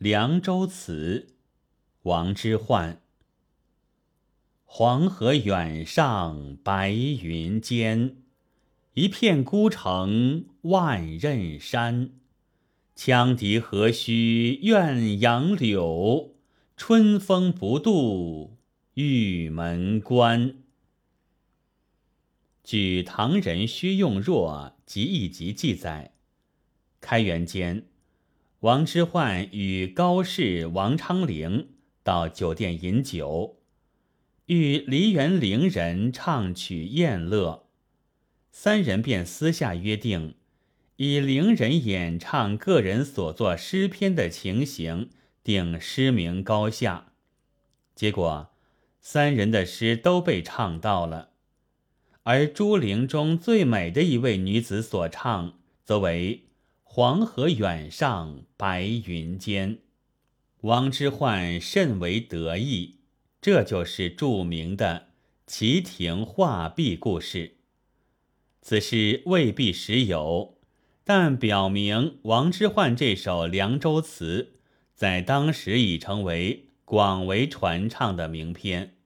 凉州词》王之涣。黄河远上白云间，一片孤城万仞山。羌笛何须怨杨柳，春风不度玉门关。据唐人薛用若《集异集》记载，开元间，王之涣与高适、王昌龄到酒店饮酒。与梨园伶人唱曲宴乐，三人便私下约定，以伶人演唱个人所作诗篇的情形定诗名高下。结果，三人的诗都被唱到了，而朱陵中最美的一位女子所唱，则为“黄河远上白云间”。王之涣甚为得意。这就是著名的齐亭画壁故事。此事未必实有，但表明王之涣这首《凉州词》在当时已成为广为传唱的名篇。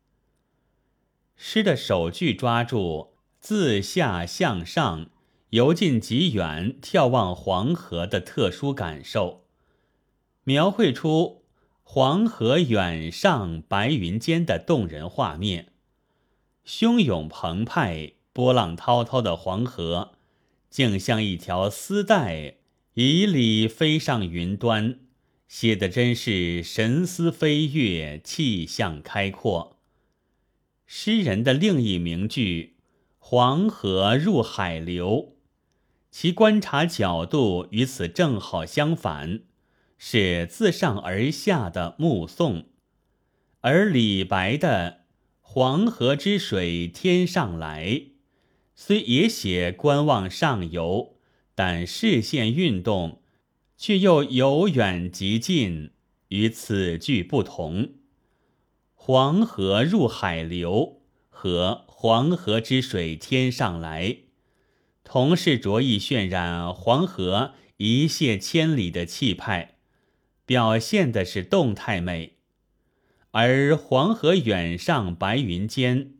诗的首句抓住自下向上、由近及远眺望黄河的特殊感受，描绘出。黄河远上白云间的动人画面，汹涌澎湃、波浪滔滔的黄河，竟像一条丝带，以里飞上云端，写的真是神思飞跃、气象开阔。诗人的另一名句“黄河入海流”，其观察角度与此正好相反。是自上而下的目送，而李白的“黄河之水天上来”，虽也写观望上游，但视线运动，却又由远及近，与此句不同。“黄河入海流”和“黄河之水天上来”，同是着意渲染黄河一泻千里的气派。表现的是动态美，而黄河远上白云间，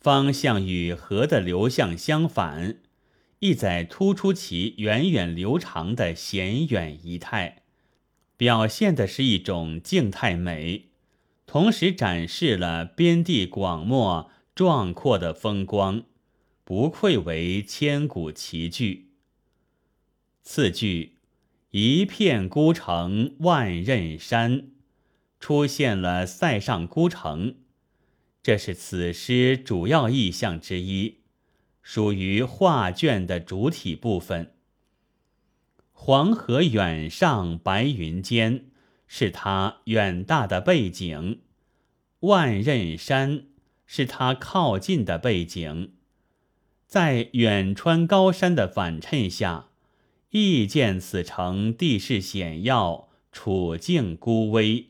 方向与河的流向相反，意在突出其源远流长的险远仪态，表现的是一种静态美，同时展示了边地广漠壮阔的风光，不愧为千古奇句。次句。一片孤城万仞山，出现了塞上孤城，这是此诗主要意象之一，属于画卷的主体部分。黄河远上白云间，是它远大的背景；万仞山是它靠近的背景，在远川高山的反衬下。亦见此城地势险要，处境孤危。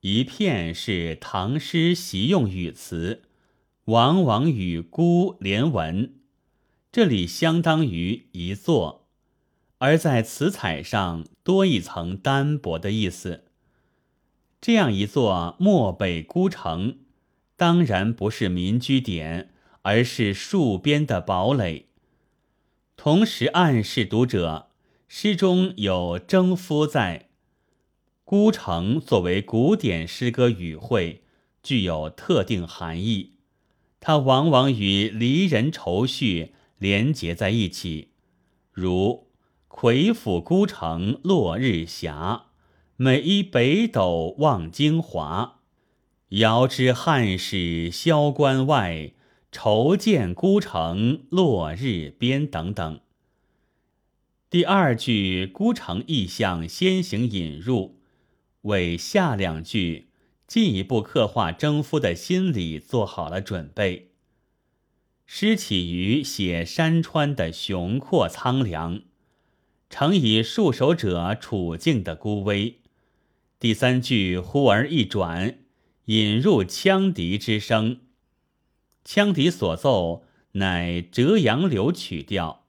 一片是唐诗习用语词，往往与孤连文，这里相当于一座，而在词彩上多一层单薄的意思。这样一座漠北孤城，当然不是民居点，而是戍边的堡垒，同时暗示读者。诗中有征夫在，孤城作为古典诗歌语汇，具有特定含义。它往往与离人愁绪连结在一起，如“魁府孤城落日斜，每依北斗望京华。遥知汉使萧关外，愁见孤城落日边”等等。第二句孤城意象先行引入，为下两句进一步刻画征夫的心理做好了准备。诗起于写山川的雄阔苍凉，常以戍守者处境的孤危。第三句忽而一转，引入羌笛之声，羌笛所奏乃折杨柳曲调。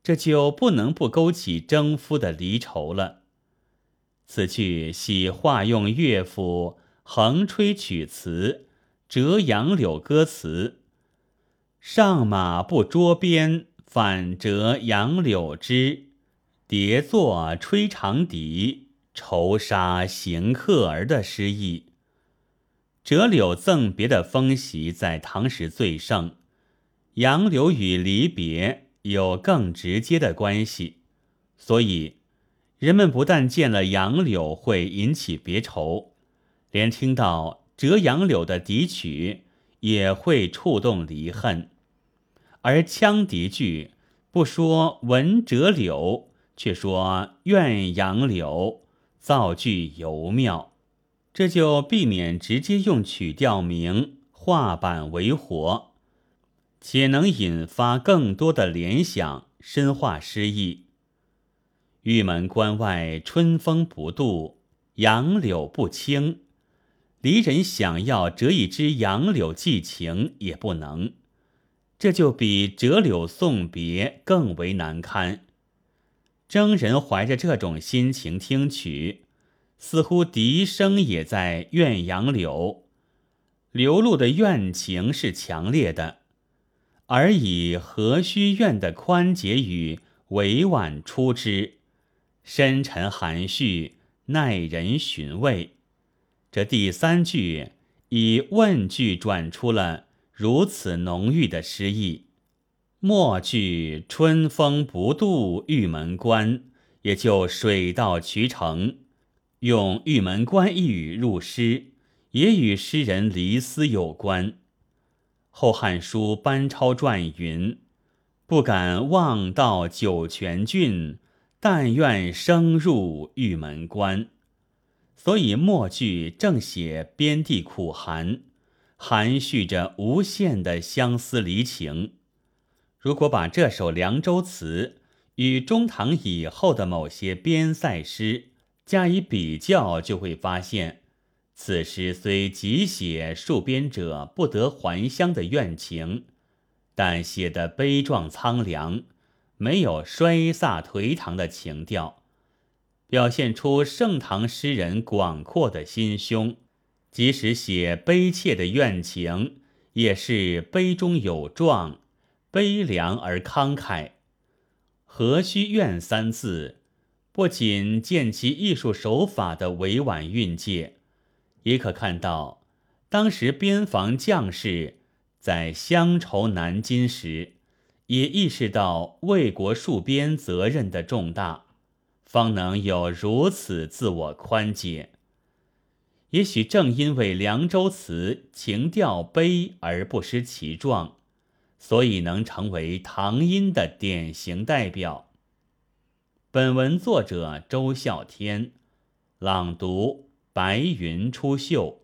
这就不能不勾起征夫的离愁了。此句系化用乐府横吹曲词，折杨柳歌词。上马不捉鞭，反折杨柳枝。叠作吹长笛，愁杀行客儿的诗意。折柳赠别的风习在唐时最盛，杨柳与离别有更直接的关系，所以人们不但见了杨柳会引起别愁，连听到折杨柳的笛曲也会触动离恨。而羌笛句不说闻折柳。却说怨杨柳，造句尤妙，这就避免直接用曲调名画板为活，且能引发更多的联想，深化诗意。玉门关外春风不度，杨柳不青，离人想要折一支杨柳寄情也不能，这就比折柳送别更为难堪。征人怀着这种心情听曲，似乎笛声也在怨杨柳，流露的怨情是强烈的，而以何须怨的宽解语委婉出之，深沉含蓄，耐人寻味。这第三句以问句转出了如此浓郁的诗意。末句“春风不度玉门关”，也就水到渠成，用玉门关一语入诗，也与诗人离思有关。《后汉书·班超传》云：“不敢望到九泉郡，但愿生入玉门关。”所以末句正写边地苦寒，含蓄着无限的相思离情。如果把这首凉州词与中唐以后的某些边塞诗加以比较，就会发现，此诗虽极写戍边者不得还乡的怨情，但写得悲壮苍凉，没有衰飒颓唐的情调，表现出盛唐诗人广阔的心胸。即使写悲切的怨情，也是悲中有壮。悲凉而慷慨，何须怨三字？不仅见其艺术手法的委婉蕴藉，也可看到当时边防将士在乡愁难禁时，也意识到为国戍边责任的重大，方能有如此自我宽解。也许正因为凉州词情调悲而不失其壮。所以能成为唐音的典型代表。本文作者周啸天，朗读：白云出岫。